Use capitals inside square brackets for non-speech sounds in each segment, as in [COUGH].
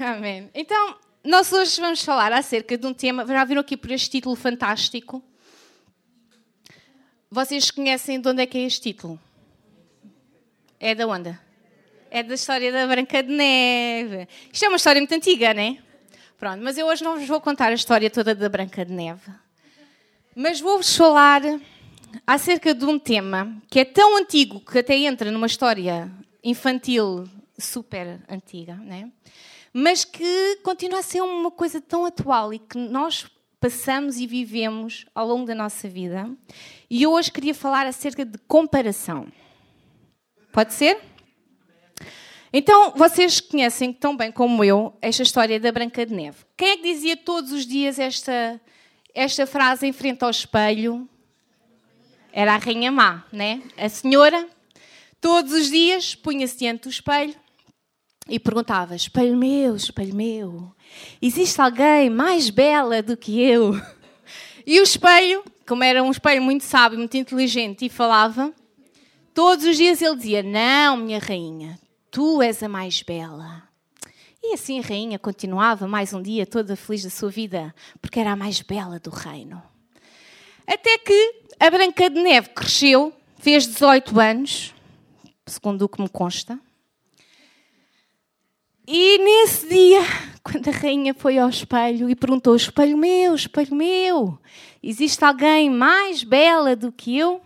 Amém. Então, nós hoje vamos falar acerca de um tema. Já viram aqui por este título fantástico? Vocês conhecem de onde é que é este título? É da onde? É da história da Branca de Neve. Isto é uma história muito antiga, não é? Pronto, mas eu hoje não vos vou contar a história toda da Branca de Neve. Mas vou-vos falar acerca de um tema que é tão antigo que até entra numa história infantil super antiga, né? Mas que continua a ser uma coisa tão atual e que nós passamos e vivemos ao longo da nossa vida. E eu hoje queria falar acerca de comparação. Pode ser? Então, vocês conhecem tão bem como eu esta história da Branca de Neve. Quem é que dizia todos os dias esta, esta frase em frente ao espelho? Era a Rainha Má, né? A senhora, todos os dias, punha-se diante do espelho e perguntava: Espelho meu, espelho meu, existe alguém mais bela do que eu? E o espelho, como era um espelho muito sábio, muito inteligente e falava, todos os dias ele dizia: Não, minha rainha, tu és a mais bela. E assim a rainha continuava mais um dia toda feliz da sua vida, porque era a mais bela do reino. Até que a Branca de Neve cresceu, fez 18 anos, segundo o que me consta, e nesse dia, [LAUGHS] quando a rainha foi ao espelho e perguntou: Espelho meu, espelho meu, existe alguém mais bela do que eu?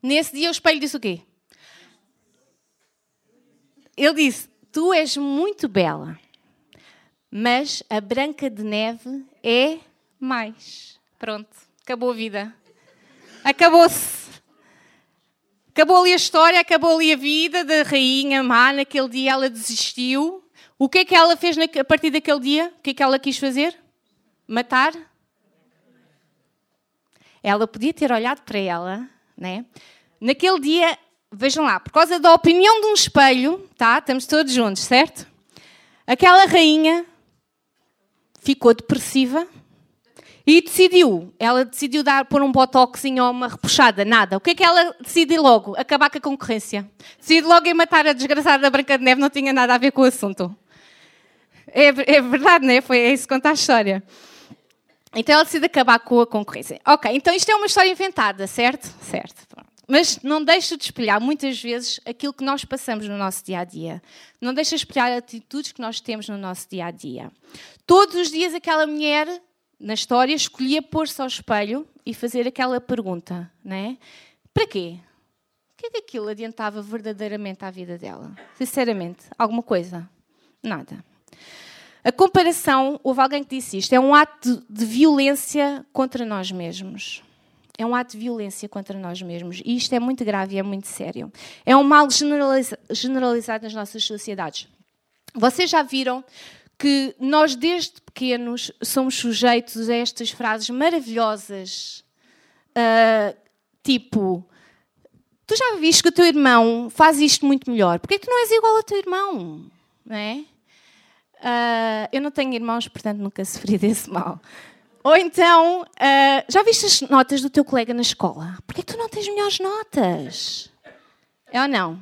Nesse dia, o espelho disse o quê? Ele disse: Tu és muito bela, mas a Branca de Neve é mais. Pronto, acabou a vida. Acabou-se. Acabou ali a história, acabou ali a vida da rainha má. Naquele dia ela desistiu o que é que ela fez a partir daquele dia? O que é que ela quis fazer? Matar? Ela podia ter olhado para ela, né? Naquele dia, vejam lá, por causa da opinião de um espelho, tá? Estamos todos juntos, certo? Aquela rainha ficou depressiva e decidiu, ela decidiu dar por um botoxinho ou uma repuxada, nada. O que é que ela decidiu logo? Acabar com a concorrência. Decidiu logo em matar a desgraçada da Branca de Neve, não tinha nada a ver com o assunto. É, é verdade, não é? Foi é isso que conta a história. Então ela decide acabar com a concorrência. Ok, então isto é uma história inventada, certo? Certo. Mas não deixa de espelhar muitas vezes aquilo que nós passamos no nosso dia a dia. Não deixa de espelhar atitudes que nós temos no nosso dia a dia. Todos os dias aquela mulher na história escolhia pôr-se ao espelho e fazer aquela pergunta, né? Para quê? O que é que aquilo adiantava verdadeiramente à vida dela? Sinceramente, alguma coisa? Nada. A comparação, houve alguém que disse isto, é um ato de violência contra nós mesmos. É um ato de violência contra nós mesmos. E isto é muito grave e é muito sério. É um mal generalizado nas nossas sociedades. Vocês já viram que nós, desde pequenos, somos sujeitos a estas frases maravilhosas, uh, tipo: Tu já viste que o teu irmão faz isto muito melhor? Porquê que tu não és igual ao teu irmão? Não é? Uh, eu não tenho irmãos, portanto nunca sofri [LAUGHS] desse mal. Ou então, uh, já viste as notas do teu colega na escola? Porquê que tu não tens melhores notas? É ou não?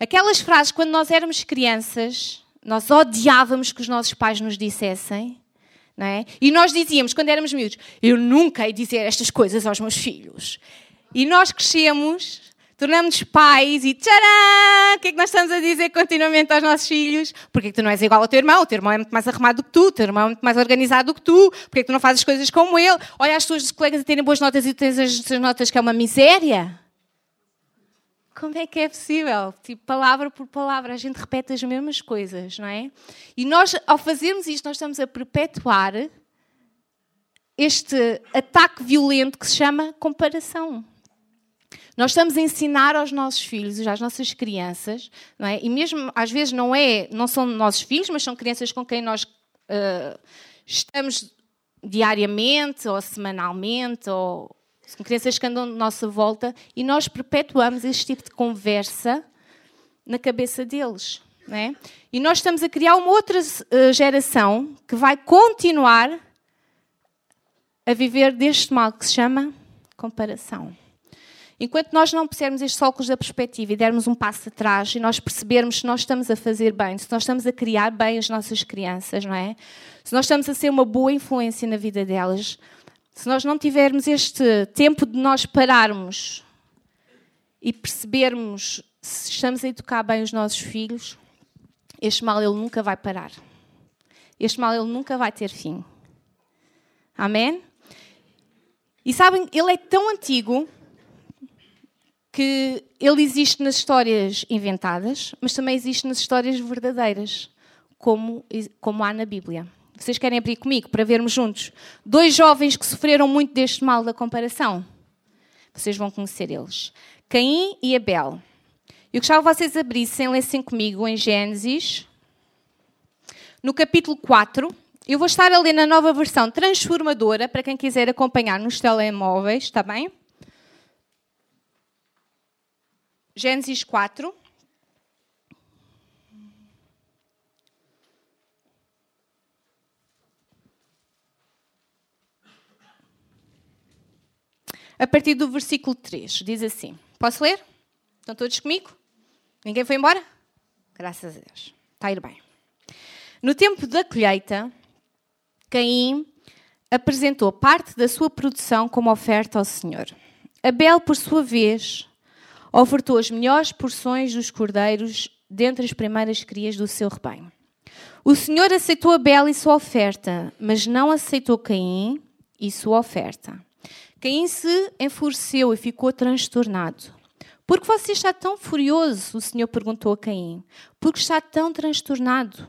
Aquelas frases, quando nós éramos crianças, nós odiávamos que os nossos pais nos dissessem, não é? E nós dizíamos, quando éramos miúdos, eu nunca hei dizer estas coisas aos meus filhos. E nós crescemos tornamos-nos pais e tcharam! O que é que nós estamos a dizer continuamente aos nossos filhos? Porque é que tu não és igual ao teu irmão? O teu irmão é muito mais arrumado do que tu, o teu irmão é muito mais organizado do que tu, porque é que tu não fazes coisas como ele? Olha as tuas colegas a terem boas notas e tu tens as tuas notas que é uma miséria. Como é que é possível? Tipo, palavra por palavra, a gente repete as mesmas coisas, não é? E nós, ao fazermos isto, nós estamos a perpetuar este ataque violento que se chama comparação. Nós estamos a ensinar aos nossos filhos, às nossas crianças, não é? e mesmo às vezes não, é, não são nossos filhos, mas são crianças com quem nós uh, estamos diariamente ou semanalmente, ou são crianças que andam de nossa volta, e nós perpetuamos este tipo de conversa na cabeça deles. É? E nós estamos a criar uma outra uh, geração que vai continuar a viver deste mal que se chama comparação. Enquanto nós não pusermos estes óculos da perspectiva e dermos um passo atrás e nós percebermos se nós estamos a fazer bem, se nós estamos a criar bem as nossas crianças, não é? Se nós estamos a ser uma boa influência na vida delas, se nós não tivermos este tempo de nós pararmos e percebermos se estamos a educar bem os nossos filhos, este mal ele nunca vai parar. Este mal ele nunca vai ter fim. Amém? E sabem, ele é tão antigo que ele existe nas histórias inventadas, mas também existe nas histórias verdadeiras, como, como há na Bíblia. Vocês querem abrir comigo para vermos juntos dois jovens que sofreram muito deste mal da comparação? Vocês vão conhecer eles. Caim e Abel. Eu gostava que vocês abrissem, lessem comigo em Gênesis, no capítulo 4. Eu vou estar a ler na nova versão transformadora, para quem quiser acompanhar nos telemóveis, está bem? Gênesis 4. A partir do versículo 3, diz assim: Posso ler? Estão todos comigo? Ninguém foi embora? Graças a Deus. Está a ir bem. No tempo da colheita, Caim apresentou parte da sua produção como oferta ao Senhor. Abel, por sua vez, ofertou as melhores porções dos cordeiros dentre as primeiras crias do seu rebanho. O Senhor aceitou Abel e sua oferta, mas não aceitou Caim e sua oferta. Caim se enfureceu e ficou transtornado. Por que você está tão furioso? O Senhor perguntou a Caim. Porque está tão transtornado?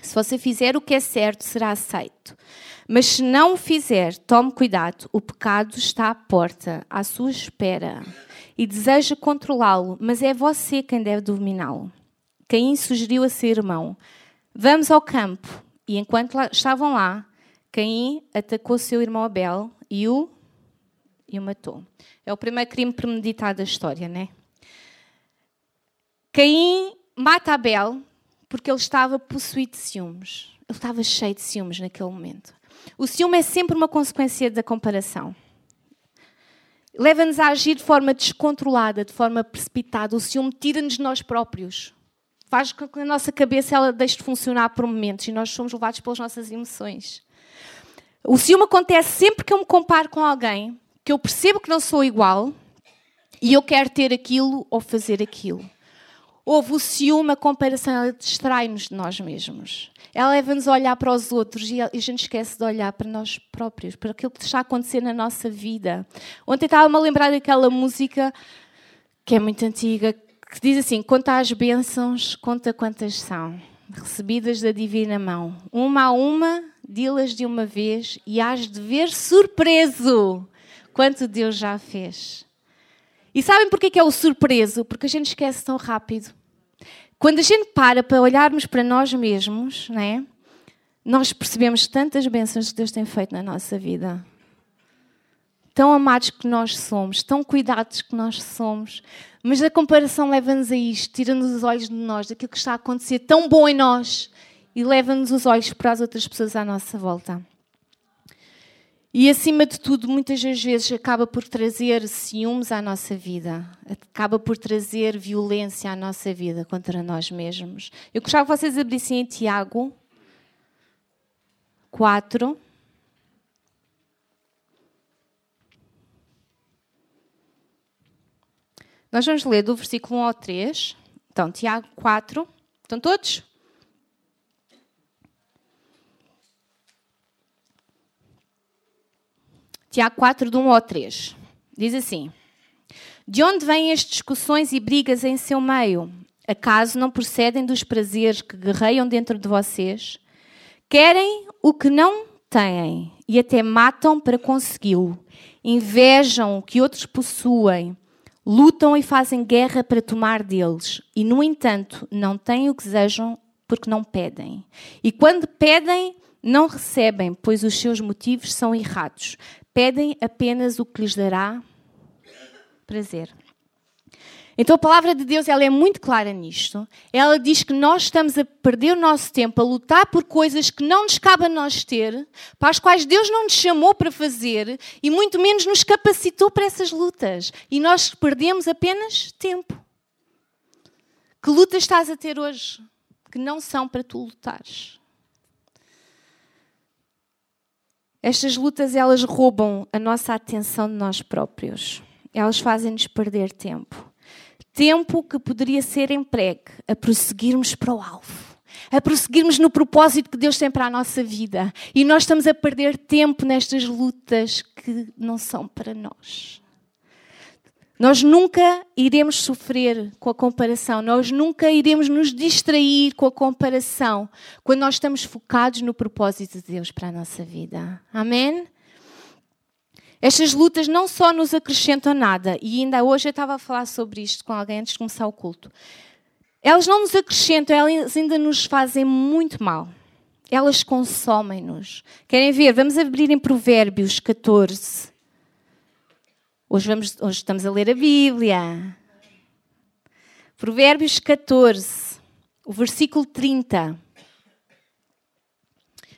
Se você fizer o que é certo, será aceito. Mas se não o fizer, tome cuidado. O pecado está à porta, à sua espera, e deseja controlá-lo, mas é você quem deve dominá-lo. Caim sugeriu a seu irmão: Vamos ao campo. E enquanto estavam lá, Caim atacou seu irmão Abel e o, e o matou. É o primeiro crime premeditado da história, né? Caim mata Abel porque ele estava possuído de ciúmes. Ele estava cheio de ciúmes naquele momento. O ciúme é sempre uma consequência da comparação. Leva-nos a agir de forma descontrolada, de forma precipitada. O ciúme tira-nos de nós próprios. Faz com que a nossa cabeça ela deixe de funcionar por momentos e nós somos levados pelas nossas emoções. O ciúme acontece sempre que eu me comparo com alguém que eu percebo que não sou igual e eu quero ter aquilo ou fazer aquilo. Houve o ciúme, a comparação, ela distrai-nos de nós mesmos. Ela leva-nos a olhar para os outros e a gente esquece de olhar para nós próprios, para aquilo que está a acontecer na nossa vida. Ontem estava-me a lembrar daquela música que é muito antiga, que diz assim: Conta as bênçãos, conta quantas são, recebidas da divina mão. Uma a uma, di-las de uma vez e hás de ver surpreso quanto Deus já fez. E sabem porquê que é o surpreso? Porque a gente esquece tão rápido. Quando a gente para para olharmos para nós mesmos, né, nós percebemos tantas bênçãos que Deus tem feito na nossa vida. Tão amados que nós somos, tão cuidados que nós somos. Mas a comparação leva-nos a isto, tira-nos os olhos de nós, daquilo que está a acontecer tão bom em nós, e leva-nos os olhos para as outras pessoas à nossa volta. E acima de tudo, muitas das vezes acaba por trazer ciúmes à nossa vida, acaba por trazer violência à nossa vida contra nós mesmos. Eu gostava que vocês abrissem em Tiago 4. Nós vamos ler do versículo 1 ao 3. Então, Tiago 4. Estão todos? Tiago 4, de 1 ao 3. Diz assim: De onde vêm as discussões e brigas em seu meio? Acaso não procedem dos prazeres que guerreiam dentro de vocês? Querem o que não têm e até matam para consegui-lo. Invejam o que outros possuem, lutam e fazem guerra para tomar deles, e no entanto não têm o que desejam porque não pedem. E quando pedem, não recebem, pois os seus motivos são errados pedem apenas o que lhes dará prazer. Então a palavra de Deus ela é muito clara nisto. Ela diz que nós estamos a perder o nosso tempo a lutar por coisas que não nos cabe a nós ter, para as quais Deus não nos chamou para fazer e muito menos nos capacitou para essas lutas. E nós perdemos apenas tempo. Que lutas estás a ter hoje que não são para tu lutares? Estas lutas elas roubam a nossa atenção de nós próprios. Elas fazem-nos perder tempo. Tempo que poderia ser empregue a prosseguirmos para o alvo, a prosseguirmos no propósito que Deus tem para a nossa vida. E nós estamos a perder tempo nestas lutas que não são para nós. Nós nunca iremos sofrer com a comparação, nós nunca iremos nos distrair com a comparação quando nós estamos focados no propósito de Deus para a nossa vida. Amém? Estas lutas não só nos acrescentam nada, e ainda hoje eu estava a falar sobre isto com alguém antes de começar o culto. Elas não nos acrescentam, elas ainda nos fazem muito mal. Elas consomem-nos. Querem ver? Vamos abrir em Provérbios 14. Hoje, vamos, hoje estamos a ler a Bíblia. Provérbios 14, o versículo 30.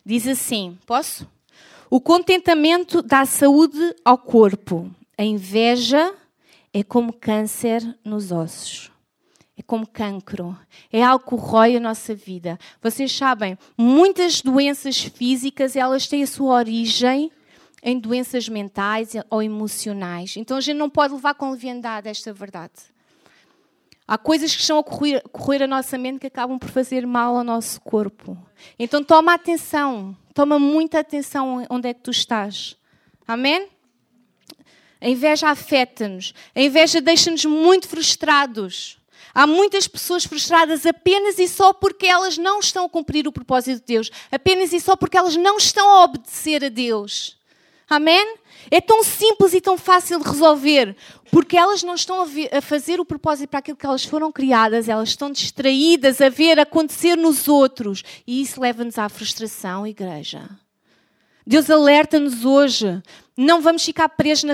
Diz assim: Posso? O contentamento dá saúde ao corpo, a inveja é como câncer nos ossos. É como cancro. É algo que rói a nossa vida. Vocês sabem, muitas doenças físicas, elas têm a sua origem em doenças mentais ou emocionais. Então a gente não pode levar com leviandade esta verdade. Há coisas que estão a correr, correr a nossa mente que acabam por fazer mal ao nosso corpo. Então toma atenção, toma muita atenção onde é que tu estás. Amém? A inveja afeta-nos. A inveja deixa-nos muito frustrados. Há muitas pessoas frustradas apenas e só porque elas não estão a cumprir o propósito de Deus. Apenas e só porque elas não estão a obedecer a Deus. Amém? É tão simples e tão fácil de resolver, porque elas não estão a, fazer o propósito para aquilo que elas foram criadas, elas estão distraídas a ver acontecer nos outros, e isso leva-nos à frustração, igreja. Deus alerta-nos hoje. Não vamos ficar presos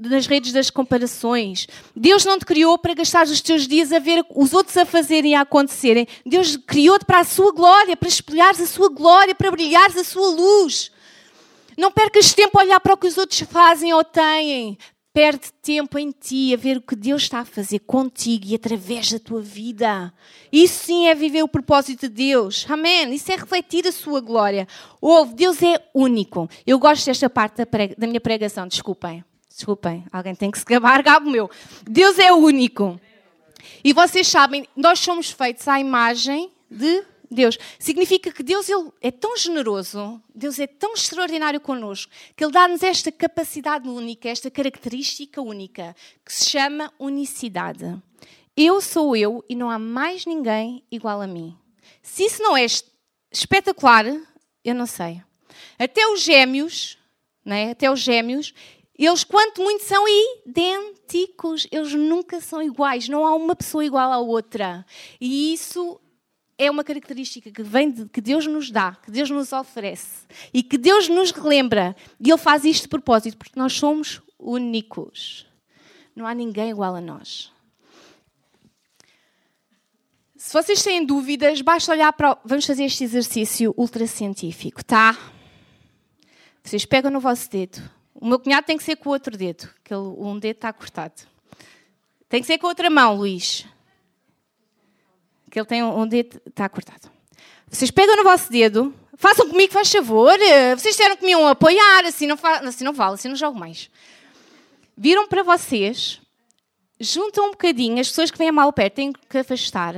nas redes das comparações. Deus não te criou para gastar os teus dias a ver os outros a fazerem e a acontecerem. Deus criou-te para a sua glória, para espelhares a sua glória, para brilhares a sua luz. Não percas tempo a olhar para o que os outros fazem ou têm. Perde tempo em ti a ver o que Deus está a fazer contigo e através da tua vida. Isso sim é viver o propósito de Deus. Amém. Isso é refletir a sua glória. Ouve, Deus é único. Eu gosto desta parte da, prega, da minha pregação. Desculpem. Desculpem. Alguém tem que se gabar, [LAUGHS] gabo meu. Deus é único. E vocês sabem, nós somos feitos à imagem de Deus. Significa que Deus ele é tão generoso, Deus é tão extraordinário connosco, que Ele dá-nos esta capacidade única, esta característica única, que se chama unicidade. Eu sou eu e não há mais ninguém igual a mim. Se isso não é espetacular, eu não sei. Até os gêmeos, né? até os gêmeos, eles, quanto muito, são idênticos. Eles nunca são iguais. Não há uma pessoa igual à outra. E isso é uma característica que vem de, que Deus nos dá, que Deus nos oferece e que Deus nos relembra. E Ele faz isto de propósito, porque nós somos únicos. Não há ninguém igual a nós. Se vocês têm dúvidas, basta olhar para. Vamos fazer este exercício ultracientífico, tá? Vocês pegam no vosso dedo. O meu cunhado tem que ser com o outro dedo, que um dedo está cortado. Tem que ser com a outra mão, Luís que ele tem um dedo, está cortado. Vocês pegam no vosso dedo, façam comigo, faz favor. Vocês disseram que me iam apoiar, assim não, assim não vale, assim não jogo mais. Viram para vocês, juntam um bocadinho, as pessoas que vêm mal perto têm que afastar.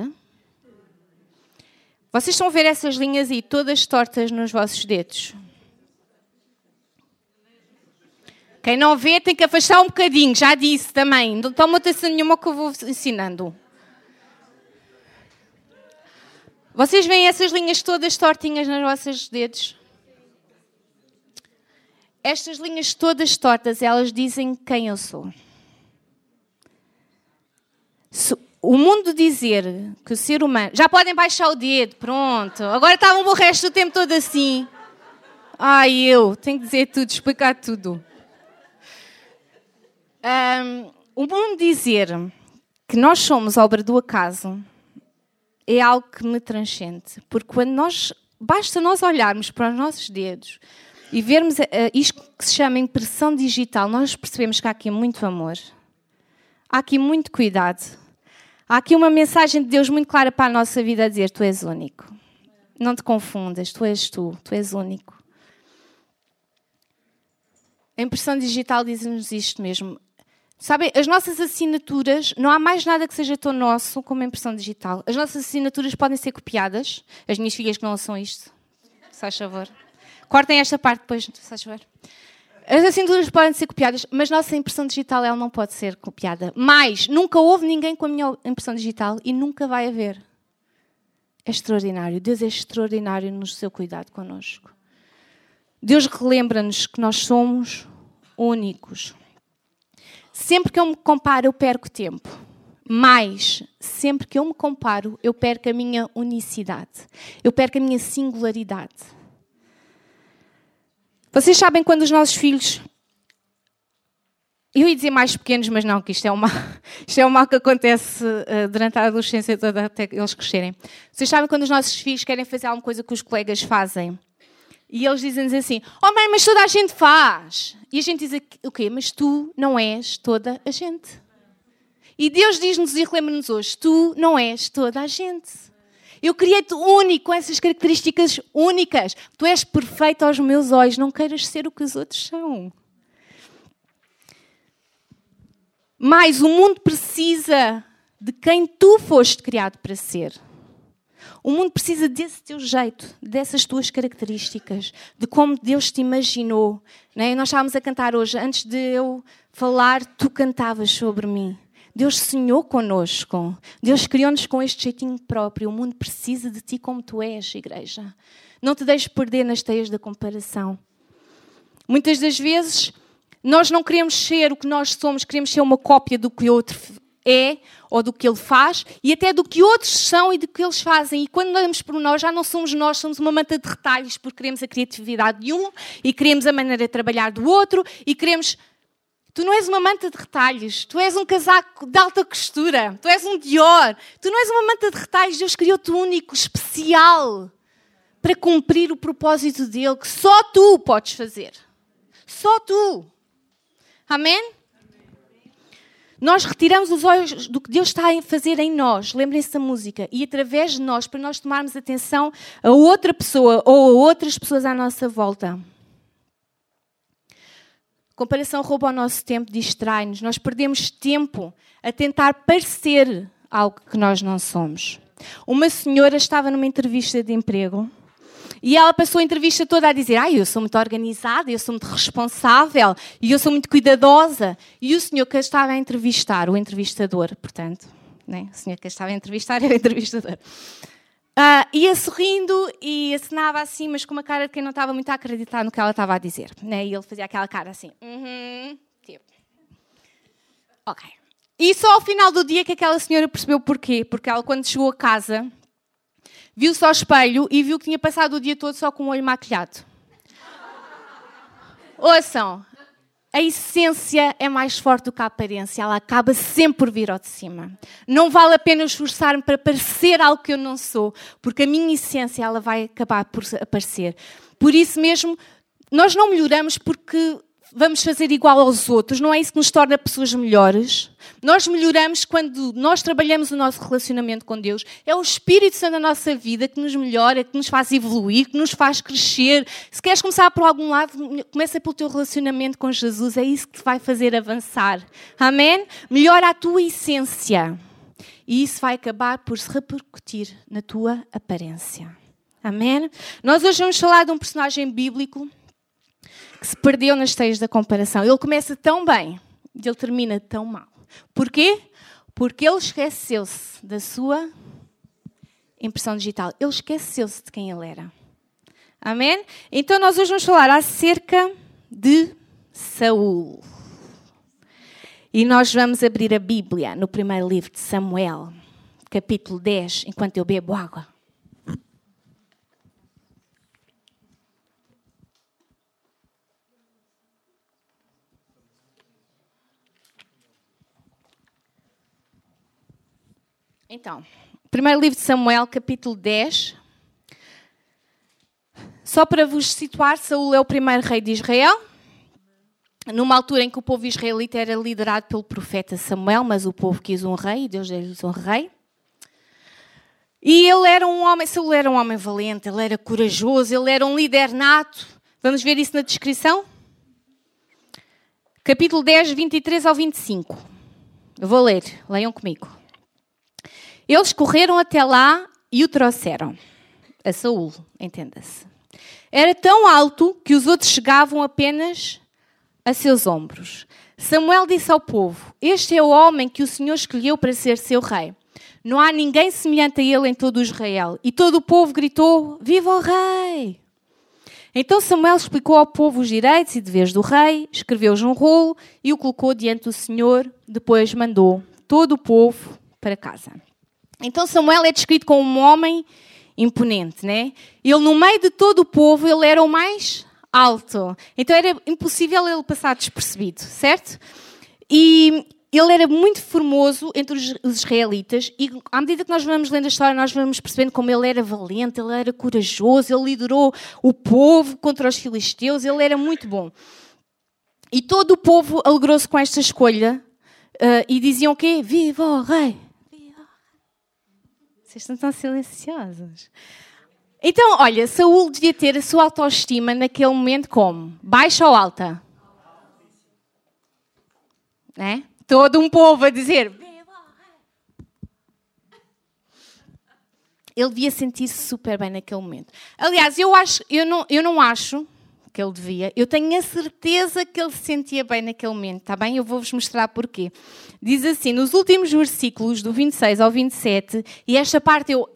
Vocês estão a ver essas linhas aí todas tortas nos vossos dedos. Quem não vê tem que afastar um bocadinho, já disse também. Não toma atenção nenhuma que eu vou ensinando. Vocês veem essas linhas todas tortinhas nos vossos dedos? Estas linhas todas tortas, elas dizem quem eu sou. Se o mundo dizer que o ser humano. Já podem baixar o dedo, pronto. Agora estavam o resto do tempo todo assim. Ai, eu tenho que dizer tudo, explicar tudo. Um, o mundo dizer que nós somos obra do acaso é algo que me transcende. Porque quando nós. Basta nós olharmos para os nossos dedos e vermos uh, isto que se chama impressão digital, nós percebemos que há aqui muito amor, há aqui muito cuidado, há aqui uma mensagem de Deus muito clara para a nossa vida a dizer: Tu és único. Não te confundas, tu és tu, tu és único. A impressão digital diz-nos isto mesmo. Sabem, as nossas assinaturas, não há mais nada que seja tão nosso como a impressão digital. As nossas assinaturas podem ser copiadas. As minhas filhas que não são isto, se faz favor. Cortem esta parte depois, se faz favor. As assinaturas podem ser copiadas, mas nossa impressão digital ela não pode ser copiada. Mais, nunca houve ninguém com a minha impressão digital e nunca vai haver. É extraordinário. Deus é extraordinário no seu cuidado connosco. Deus relembra-nos que nós somos únicos. Sempre que eu me comparo, eu perco tempo. Mas, sempre que eu me comparo, eu perco a minha unicidade. Eu perco a minha singularidade. Vocês sabem quando os nossos filhos. Eu ia dizer mais pequenos, mas não, que isto é, uma, [LAUGHS] isto é um mal que acontece uh, durante a adolescência toda até eles crescerem. Vocês sabem quando os nossos filhos querem fazer alguma coisa que os colegas fazem e eles dizem-nos assim: Oh, mãe, mas toda a gente faz. E a gente diz: O quê? Mas tu não és toda a gente. E Deus diz-nos e relembra-nos hoje: Tu não és toda a gente. Eu criei-te único, com essas características únicas. Tu és perfeito aos meus olhos. Não queiras ser o que os outros são. Mas o mundo precisa de quem tu foste criado para ser. O mundo precisa desse teu jeito, dessas tuas características, de como Deus te imaginou. Né? Nós estávamos a cantar hoje, antes de eu falar, tu cantavas sobre mim. Deus sonhou connosco. Deus criou-nos com este jeitinho próprio. O mundo precisa de ti como tu és, igreja. Não te deixes perder nas teias da comparação. Muitas das vezes nós não queremos ser o que nós somos, queremos ser uma cópia do que outro é ou do que ele faz e até do que outros são e do que eles fazem. E quando olhamos por nós, já não somos nós, somos uma manta de retalhos porque queremos a criatividade de um e queremos a maneira de trabalhar do outro e queremos. Tu não és uma manta de retalhos, tu és um casaco de alta costura, tu és um Dior, tu não és uma manta de retalhos, Deus criou-te único, especial, para cumprir o propósito dele que só tu podes fazer. Só tu. Amém? Nós retiramos os olhos do que Deus está a fazer em nós, lembrem-se da música, e através de nós, para nós tomarmos atenção a outra pessoa ou a outras pessoas à nossa volta. Comparação rouba o nosso tempo, distrai-nos. Nós perdemos tempo a tentar parecer algo que nós não somos. Uma senhora estava numa entrevista de emprego e ela passou a entrevista toda a dizer: Ai, eu sou muito organizada, eu sou muito responsável e eu sou muito cuidadosa. E o senhor que estava a entrevistar, o entrevistador, portanto, né? o senhor que estava a entrevistar era o [LAUGHS] entrevistador, uh, ia sorrindo e assinava assim, mas com uma cara de quem não estava muito a acreditar no que ela estava a dizer. Né? E ele fazia aquela cara assim: uhum, tipo. Ok. E só ao final do dia que aquela senhora percebeu porquê. Porque ela, quando chegou a casa, viu-se ao espelho e viu que tinha passado o dia todo só com o olho maquilhado. Ouçam, a essência é mais forte do que a aparência, ela acaba sempre por vir ao de cima. Não vale a pena esforçar-me para parecer algo que eu não sou, porque a minha essência ela vai acabar por aparecer. Por isso mesmo, nós não melhoramos porque vamos fazer igual aos outros, não é isso que nos torna pessoas melhores. Nós melhoramos quando nós trabalhamos o nosso relacionamento com Deus. É o Espírito Santo da nossa vida que nos melhora, que nos faz evoluir, que nos faz crescer. Se queres começar por algum lado, começa pelo teu relacionamento com Jesus. É isso que te vai fazer avançar. Amém? Melhora a tua essência. E isso vai acabar por se repercutir na tua aparência. Amém? Nós hoje vamos falar de um personagem bíblico que se perdeu nas teias da comparação. Ele começa tão bem e ele termina tão mal. Porquê? Porque ele esqueceu-se da sua impressão digital. Ele esqueceu-se de quem ele era. Amém? Então nós hoje vamos falar acerca de Saul. E nós vamos abrir a Bíblia no primeiro livro de Samuel, capítulo 10, enquanto eu bebo água. Então, primeiro livro de Samuel, capítulo 10. Só para vos situar, Saul é o primeiro rei de Israel. Numa altura em que o povo israelita era liderado pelo profeta Samuel, mas o povo quis um rei e Deus deu-lhes um rei. E ele era um homem, Saul era um homem valente, ele era corajoso, ele era um líder nato. Vamos ver isso na descrição? Capítulo 10, 23 ao 25. Eu vou ler, leiam comigo. Eles correram até lá e o trouxeram. A Saul, entenda-se. Era tão alto que os outros chegavam apenas a seus ombros. Samuel disse ao povo: Este é o homem que o Senhor escolheu para ser seu rei. Não há ninguém semelhante a ele em todo Israel. E todo o povo gritou: Viva o rei! Então Samuel explicou ao povo os direitos e deveres do rei, escreveu-os um rolo e o colocou diante do Senhor. Depois mandou todo o povo para casa. Então Samuel é descrito como um homem imponente, né? Ele no meio de todo o povo ele era o mais alto. Então era impossível ele passar despercebido, certo? E ele era muito formoso entre os, israelitas e à medida que nós vamos lendo a história, nós vamos percebendo como ele era valente, ele era corajoso, ele liderou o povo contra os filisteus, ele era muito bom. E todo o povo alegrou-se com esta escolha uh, e diziam o quê? Viva o rei! Vocês estão tão silenciosos. Então, olha, Saul devia ter a sua autoestima naquele momento como? Baixa ou alta? Né? Todo um povo a dizer. Ele devia sentir-se super bem naquele momento. Aliás, eu, acho, eu, não, eu não acho que ele devia. Eu tenho a certeza que ele se sentia bem naquele momento, está bem? Eu vou-vos mostrar porquê. Diz assim, nos últimos versículos, do 26 ao 27, e esta parte eu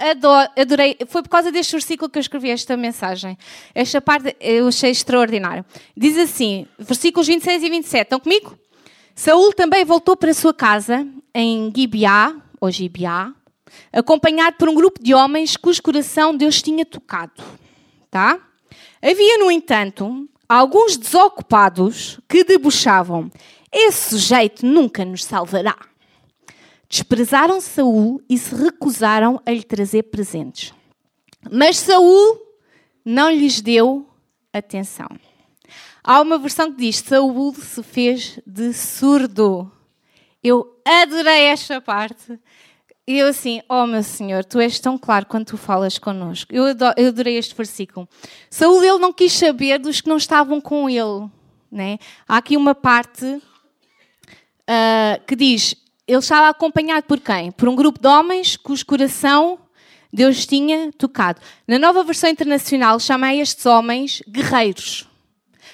adorei, foi por causa deste versículo que eu escrevi esta mensagem. Esta parte eu achei extraordinário. Diz assim, versículos 26 e 27, estão comigo? Saul também voltou para a sua casa, em Gibeá, ou Gibeá, acompanhado por um grupo de homens cujo coração Deus tinha tocado. Tá? Havia, no entanto, alguns desocupados que debuxavam: Esse sujeito nunca nos salvará. Desprezaram Saul e se recusaram a lhe trazer presentes. Mas Saul não lhes deu atenção. Há uma versão que diz: Saul se fez de surdo. Eu adorei esta parte. E eu assim, oh meu Senhor, tu és tão claro quando tu falas connosco. Eu, eu adorei este versículo. Saúl, ele não quis saber dos que não estavam com ele. Né? Há aqui uma parte uh, que diz, ele estava acompanhado por quem? Por um grupo de homens cujo coração Deus tinha tocado. Na nova versão internacional, chama estes homens guerreiros.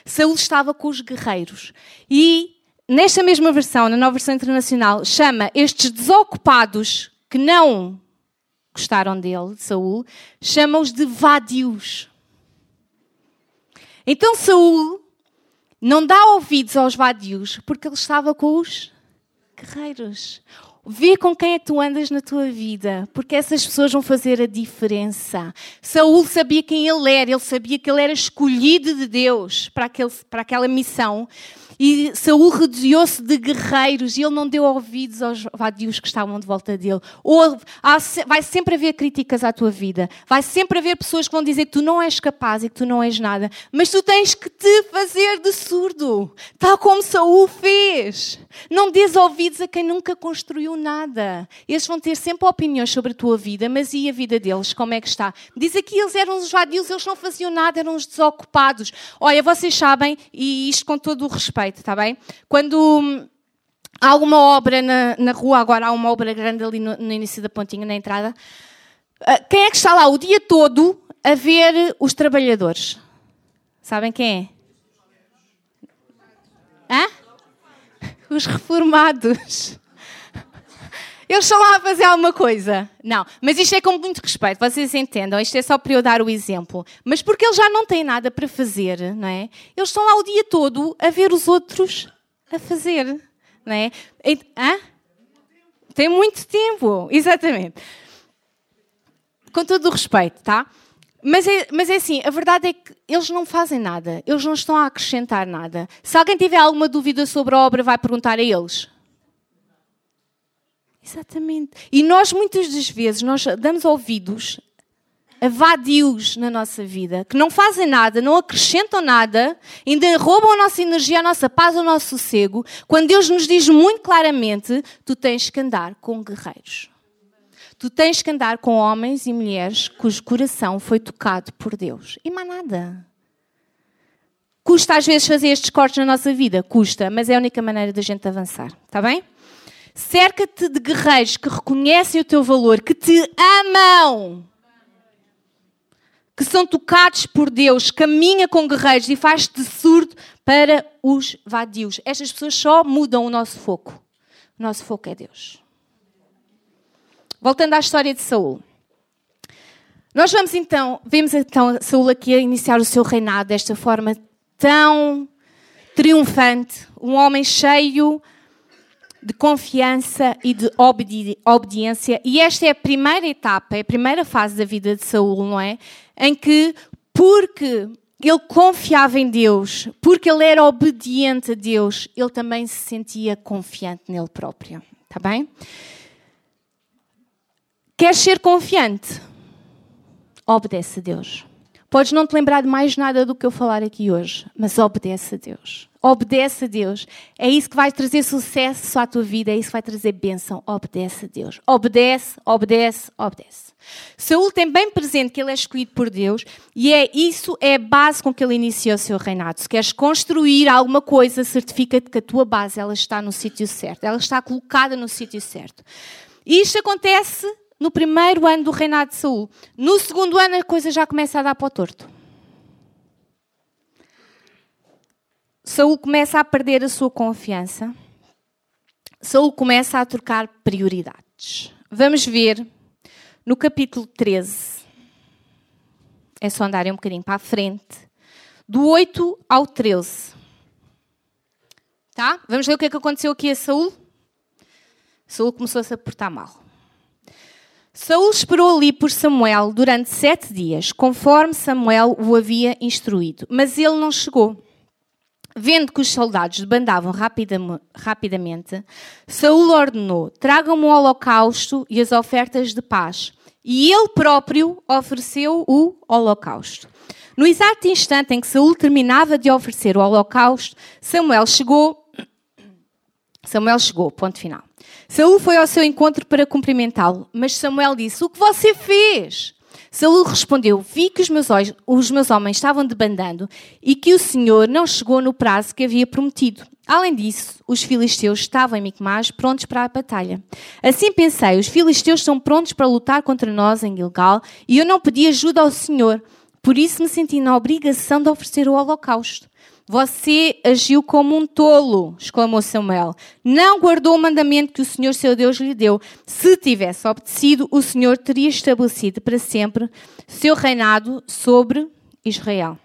Saúl estava com os guerreiros. E nesta mesma versão, na nova versão internacional, chama estes desocupados que não gostaram dele, de Saul, chama-os de vadios. Então Saul não dá ouvidos aos vadios porque ele estava com os guerreiros. Vê com quem é que tu andas na tua vida, porque essas pessoas vão fazer a diferença. Saul sabia quem ele era, ele sabia que ele era escolhido de Deus para, aquele, para aquela missão. E Saul rodeou-se de guerreiros e ele não deu ouvidos aos vadios que estavam de volta dele. Ou, há, vai sempre haver críticas à tua vida. Vai sempre haver pessoas que vão dizer que tu não és capaz e que tu não és nada. Mas tu tens que te fazer de surdo, tal como Saul fez. Não dês ouvidos a quem nunca construiu nada. Eles vão ter sempre opiniões sobre a tua vida, mas e a vida deles? Como é que está? Diz aqui, eles eram os vadios, eles não faziam nada, eram os desocupados. Olha, vocês sabem, e isto com todo o respeito, está bem? Quando há uma obra na, na rua, agora há uma obra grande ali no, no início da pontinha, na entrada, ah, quem é que está lá o dia todo a ver os trabalhadores? Sabem quem é? Hã? Os reformados. Eles estão lá a fazer alguma coisa. Não, mas isto é com muito respeito, vocês entendam, isto é só para eu dar o exemplo. Mas porque eles já não têm nada para fazer, não é? Eles estão lá o dia todo a ver os outros a fazer, não é? Hã? Tem muito tempo, exatamente. Com todo o respeito, tá? Mas é, mas é assim, a verdade é que eles não fazem nada, eles não estão a acrescentar nada. Se alguém tiver alguma dúvida sobre a obra, vai perguntar a eles. Exatamente. E nós muitas das vezes nós damos ouvidos a vadios na nossa vida, que não fazem nada, não acrescentam nada, ainda roubam a nossa energia, a nossa paz, o nosso sossego, quando Deus nos diz muito claramente: tu tens que andar com guerreiros. Tu tens que andar com homens e mulheres cujo coração foi tocado por Deus. E mais nada. Custa às vezes fazer estes cortes na nossa vida? Custa, mas é a única maneira da gente avançar. Está bem? Cerca-te de guerreiros que reconhecem o teu valor, que te amam, que são tocados por Deus, caminha com guerreiros e faz-te surdo para os vadios. Estas pessoas só mudam o nosso foco. O nosso foco é Deus. Voltando à história de Saul. Nós vamos então, vemos então Saul aqui a iniciar o seu reinado desta forma tão triunfante, um homem cheio de confiança e de obedi obediência. E esta é a primeira etapa, é a primeira fase da vida de Saul, não é? Em que, porque ele confiava em Deus, porque ele era obediente a Deus, ele também se sentia confiante nele próprio. Está bem? Queres ser confiante? Obedece a Deus. Podes não te lembrar de mais nada do que eu falar aqui hoje, mas obedece a Deus. Obedece a Deus. É isso que vai trazer sucesso à tua vida, é isso que vai trazer bênção. Obedece a Deus. Obedece, obedece, obedece. Saúl tem bem presente que ele é escolhido por Deus e é isso é a base com que ele inicia o seu reinado. Se queres construir alguma coisa, certifica-te que a tua base ela está no sítio certo, ela está colocada no sítio certo. E isto acontece no primeiro ano do reinado de Saul. No segundo ano a coisa já começa a dar para o torto. Saul começa a perder a sua confiança. Saul começa a trocar prioridades. Vamos ver no capítulo 13. É só andarem um bocadinho para a frente. Do 8 ao 13. Tá? Vamos ver o que é que aconteceu aqui a Saul. Saul começou-se a portar mal. Saul esperou ali por Samuel durante sete dias, conforme Samuel o havia instruído, mas ele não chegou. Vendo que os soldados debandavam rapidamente, Saul ordenou: tragam-me o holocausto e as ofertas de paz. E ele próprio ofereceu o holocausto. No exato instante em que Saul terminava de oferecer o holocausto, Samuel chegou. Samuel chegou, ponto final. Saul foi ao seu encontro para cumprimentá-lo, mas Samuel disse: O que você fez? Saul respondeu: Vi que os meus, os meus homens estavam debandando e que o Senhor não chegou no prazo que havia prometido. Além disso, os filisteus estavam em Micmas prontos para a batalha. Assim pensei: os filisteus estão prontos para lutar contra nós em Gilgal e eu não pedi ajuda ao Senhor. Por isso me senti na obrigação de oferecer o holocausto. Você agiu como um tolo, exclamou Samuel. Não guardou o mandamento que o Senhor seu Deus lhe deu. Se tivesse obedecido, o Senhor teria estabelecido para sempre seu reinado sobre Israel.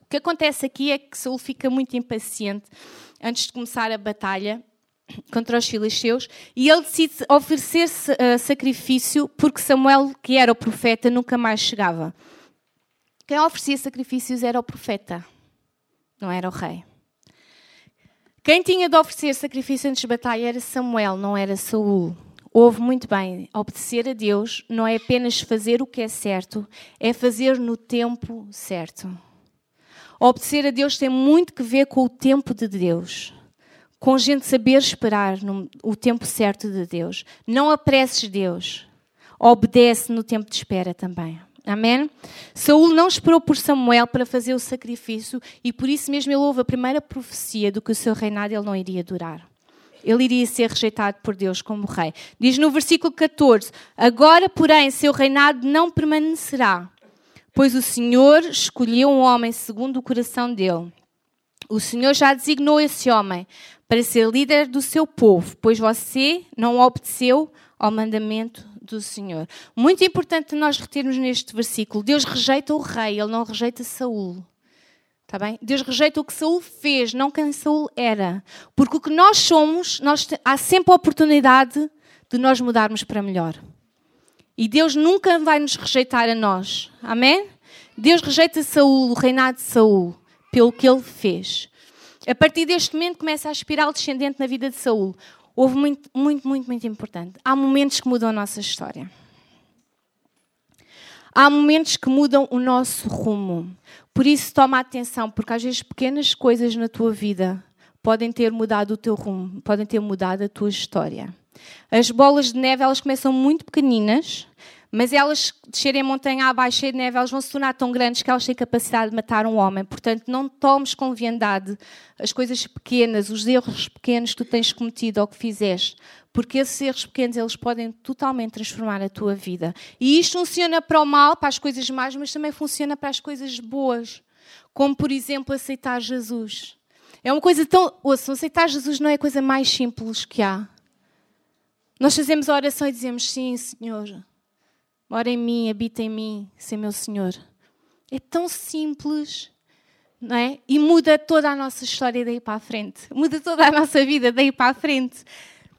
O que acontece aqui é que Saul fica muito impaciente antes de começar a batalha contra os filisteus e ele decide oferecer uh, sacrifício porque Samuel, que era o profeta, nunca mais chegava. Quem oferecia sacrifícios era o profeta não era o rei. Quem tinha de oferecer sacrifício antes de batalha era Samuel, não era Saul. Ouve muito bem, obedecer a Deus não é apenas fazer o que é certo, é fazer no tempo certo. Obedecer a Deus tem muito que ver com o tempo de Deus, com gente saber esperar no, o tempo certo de Deus. Não apresses Deus, obedece no tempo de espera também. Amém? Saul não esperou por Samuel para fazer o sacrifício e por isso mesmo ele houve a primeira profecia do que o seu reinado ele não iria durar. Ele iria ser rejeitado por Deus como rei. Diz no versículo 14: Agora, porém, seu reinado não permanecerá, pois o Senhor escolheu um homem segundo o coração dele. O Senhor já designou esse homem para ser líder do seu povo, pois você não obedeceu ao mandamento do Senhor. Muito importante nós retermos neste versículo: Deus rejeita o rei, ele não rejeita Saul. Está bem? Deus rejeita o que Saul fez, não quem Saul era. Porque o que nós somos, nós, há sempre a oportunidade de nós mudarmos para melhor. E Deus nunca vai nos rejeitar a nós. Amém? Deus rejeita Saul, o reinado de Saul, pelo que ele fez. A partir deste momento começa a espiral descendente na vida de Saul. Houve muito, muito, muito, muito importante. Há momentos que mudam a nossa história. Há momentos que mudam o nosso rumo. Por isso, toma atenção, porque às vezes pequenas coisas na tua vida podem ter mudado o teu rumo, podem ter mudado a tua história. As bolas de neve, elas começam muito pequeninas, mas elas descerem montanha abaixo de neve, elas vão se tornar tão grandes que elas têm capacidade de matar um homem. Portanto, não tomes com leviandade as coisas pequenas, os erros pequenos que tu tens cometido ou que fizeste, porque esses erros pequenos eles podem totalmente transformar a tua vida. E isto funciona para o mal, para as coisas más, mas também funciona para as coisas boas, como por exemplo aceitar Jesus. É uma coisa tão. Ouçam, aceitar Jesus não é a coisa mais simples que há. Nós fazemos a oração e dizemos: Sim, Senhor, mora em mim, habita em mim, ser meu Senhor. É tão simples, não é? E muda toda a nossa história daí para a frente. Muda toda a nossa vida daí para a frente.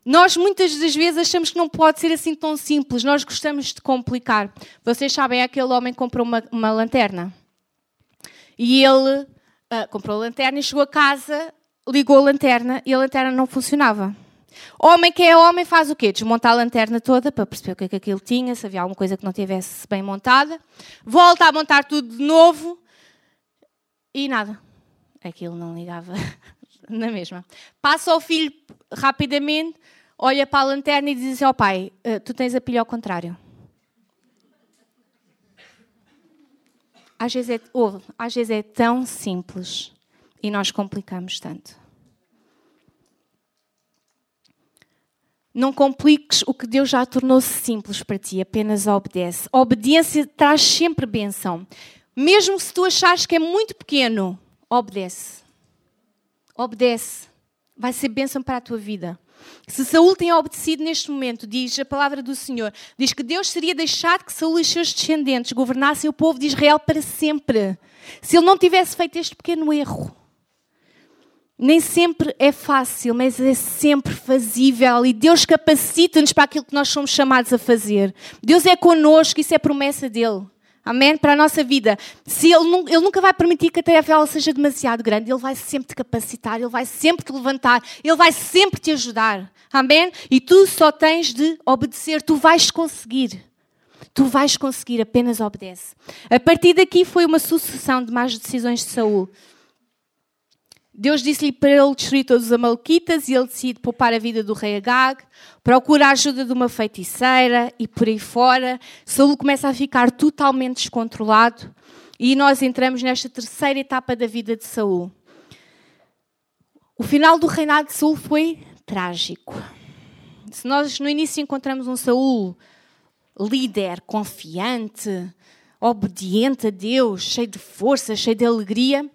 Nós muitas das vezes achamos que não pode ser assim tão simples, nós gostamos de complicar. Vocês sabem, aquele homem comprou uma, uma lanterna e ele uh, comprou a lanterna e chegou a casa, ligou a lanterna e a lanterna não funcionava. Homem que é homem faz o quê? Desmonta a lanterna toda para perceber o que é que aquilo tinha, se havia alguma coisa que não tivesse bem montada. Volta a montar tudo de novo e nada. Aquilo não ligava [LAUGHS] na mesma. Passa ao filho rapidamente, olha para a lanterna e diz assim ao pai: eh, Tu tens a pilha ao contrário. Às vezes, é, ouve, às vezes é tão simples e nós complicamos tanto. Não compliques o que Deus já tornou simples para ti, apenas obedece. A obediência traz sempre benção. Mesmo se tu achares que é muito pequeno, obedece. Obedece. Vai ser bênção para a tua vida. Se Saul tem obedecido neste momento, diz a palavra do Senhor, diz que Deus seria deixado que Saul e seus descendentes governassem o povo de Israel para sempre. Se ele não tivesse feito este pequeno erro. Nem sempre é fácil, mas é sempre fazível e Deus capacita-nos para aquilo que nós somos chamados a fazer. Deus é connosco, isso é promessa dele. Amém? Para a nossa vida. Se ele, ele, nunca vai permitir que a tarefa seja demasiado grande, Ele vai sempre te capacitar, Ele vai sempre te levantar, Ele vai sempre te ajudar. Amém? E tu só tens de obedecer, tu vais conseguir. Tu vais conseguir, apenas obedece. A partir daqui foi uma sucessão de más decisões de Saul. Deus disse-lhe para ele destruir todos os amalequitas e ele decide poupar a vida do rei Agag, procura a ajuda de uma feiticeira e por aí fora. Saul começa a ficar totalmente descontrolado e nós entramos nesta terceira etapa da vida de Saul. O final do reinado de Saul foi trágico. Se nós no início encontramos um Saul líder, confiante, obediente a Deus, cheio de força, cheio de alegria,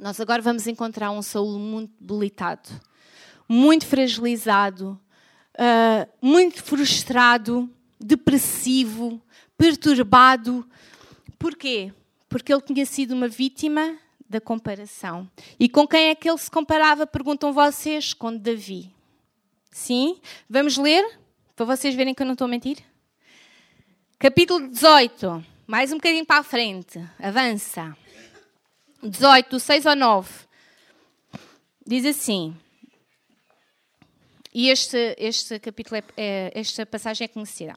nós agora vamos encontrar um Saul muito debilitado, muito fragilizado, uh, muito frustrado, depressivo, perturbado. Porquê? Porque ele tinha sido uma vítima da comparação. E com quem é que ele se comparava? Perguntam vocês, com Davi. Sim? Vamos ler? Para vocês verem que eu não estou a mentir? Capítulo 18. Mais um bocadinho para a frente. Avança. 18, 6 ou 9, diz assim. E este, este capítulo, é, é, esta passagem é conhecida.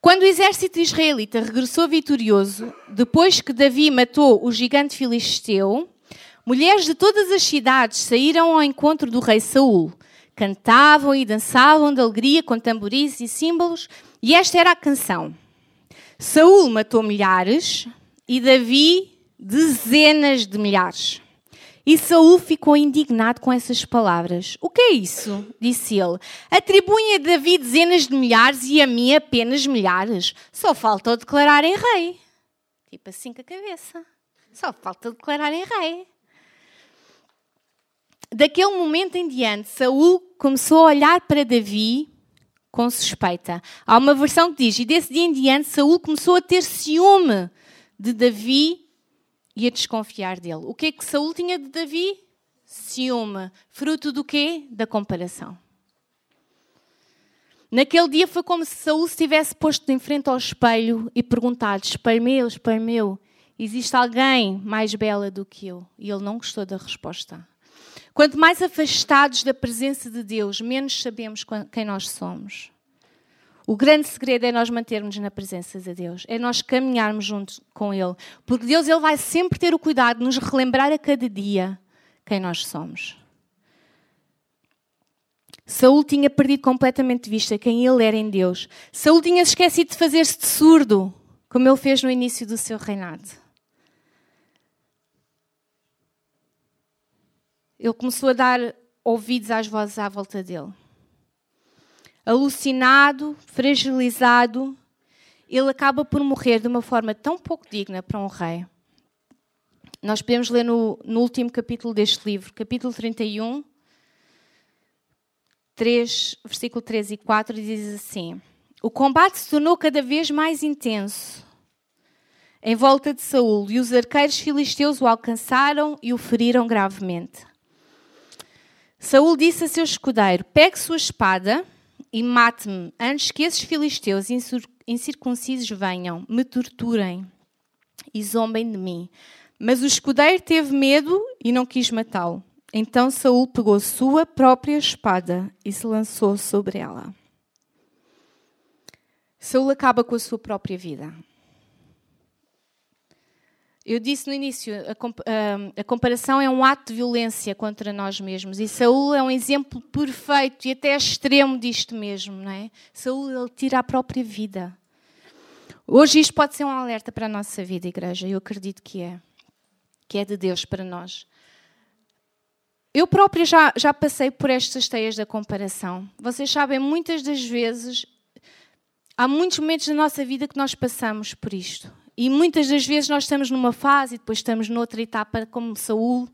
Quando o exército israelita regressou vitorioso, depois que Davi matou o gigante filisteu, mulheres de todas as cidades saíram ao encontro do rei Saul. Cantavam e dançavam de alegria com tamboris e símbolos, e esta era a canção. Saul matou milhares e Davi dezenas de milhares. E Saul ficou indignado com essas palavras. O que é isso? disse ele. Atribuem a Davi dezenas de milhares e a mim apenas milhares. Só falta o declarar em rei. Tipo assim com a cabeça. Só falta declarar em rei. Daquele momento em diante, Saul começou a olhar para Davi com suspeita. Há uma versão que diz: e desse dia em diante, Saul começou a ter ciúme de Davi e a desconfiar dele. O que é que Saul tinha de Davi? Ciúme. Fruto do quê? Da comparação. Naquele dia foi como se Saul se tivesse posto em frente ao espelho e perguntado: Espelho meu, espelho meu, existe alguém mais bela do que eu? E ele não gostou da resposta. Quanto mais afastados da presença de Deus, menos sabemos quem nós somos. O grande segredo é nós mantermos na presença de Deus, é nós caminharmos juntos com Ele, porque Deus ele vai sempre ter o cuidado de nos relembrar a cada dia quem nós somos. Saul tinha perdido completamente de vista quem ele era em Deus. Saul tinha esquecido de fazer-se de surdo, como ele fez no início do seu reinado. Ele começou a dar ouvidos às vozes à volta dele. Alucinado, fragilizado, ele acaba por morrer de uma forma tão pouco digna para um rei. Nós podemos ler no, no último capítulo deste livro, capítulo 31, 3, versículo 3 e 4, diz assim: O combate se tornou cada vez mais intenso em volta de Saul, e os arqueiros filisteus o alcançaram e o feriram gravemente. Saul disse a seu escudeiro: Pegue sua espada e mate-me, antes que esses filisteus incircuncisos venham, me torturem e zombem de mim. Mas o escudeiro teve medo e não quis matá-lo. Então Saul pegou sua própria espada e se lançou sobre ela. Saul acaba com a sua própria vida. Eu disse no início, a, comparação é um ato de violência contra nós mesmos. E Saul é um exemplo perfeito e até extremo disto mesmo, não é? Saul ele tira a própria vida. Hoje isto pode ser um alerta para a nossa vida, igreja. Eu acredito que é. Que é de Deus para nós. Eu própria já, já passei por estas teias da comparação. Vocês sabem, muitas das vezes, há muitos momentos na nossa vida que nós passamos por isto. E muitas das vezes nós estamos numa fase e depois estamos noutra etapa, como Saúl,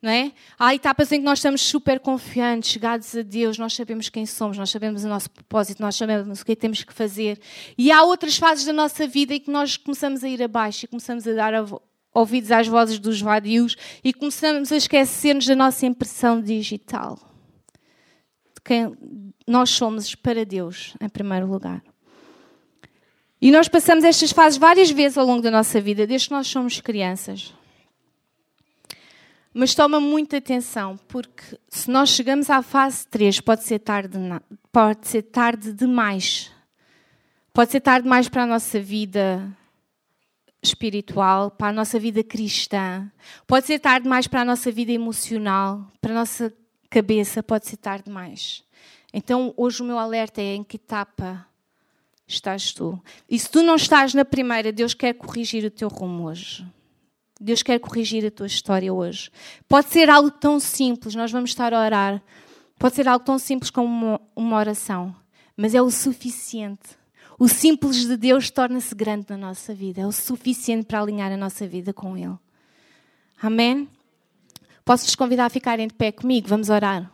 não é? Há etapas em que nós estamos super confiantes, chegados a Deus, nós sabemos quem somos, nós sabemos o nosso propósito, nós sabemos o que temos que fazer. E há outras fases da nossa vida em que nós começamos a ir abaixo e começamos a dar a ouvidos às vozes dos vadios e começamos a esquecer-nos da nossa impressão digital. De quem nós somos para Deus, em primeiro lugar. E nós passamos estas fases várias vezes ao longo da nossa vida, desde que nós somos crianças. Mas toma muita atenção, porque se nós chegamos à fase 3, pode ser tarde, pode ser tarde demais. Pode ser tarde demais para a nossa vida espiritual, para a nossa vida cristã. Pode ser tarde demais para a nossa vida emocional, para a nossa cabeça, pode ser tarde demais. Então, hoje o meu alerta é em que etapa estás tu. E se tu não estás na primeira, Deus quer corrigir o teu rumo hoje. Deus quer corrigir a tua história hoje. Pode ser algo tão simples, nós vamos estar a orar. Pode ser algo tão simples como uma, uma oração, mas é o suficiente o simples de Deus torna-se grande na nossa vida. É o suficiente para alinhar a nossa vida com Ele. Amém? Posso-vos convidar a ficarem de pé comigo? Vamos orar.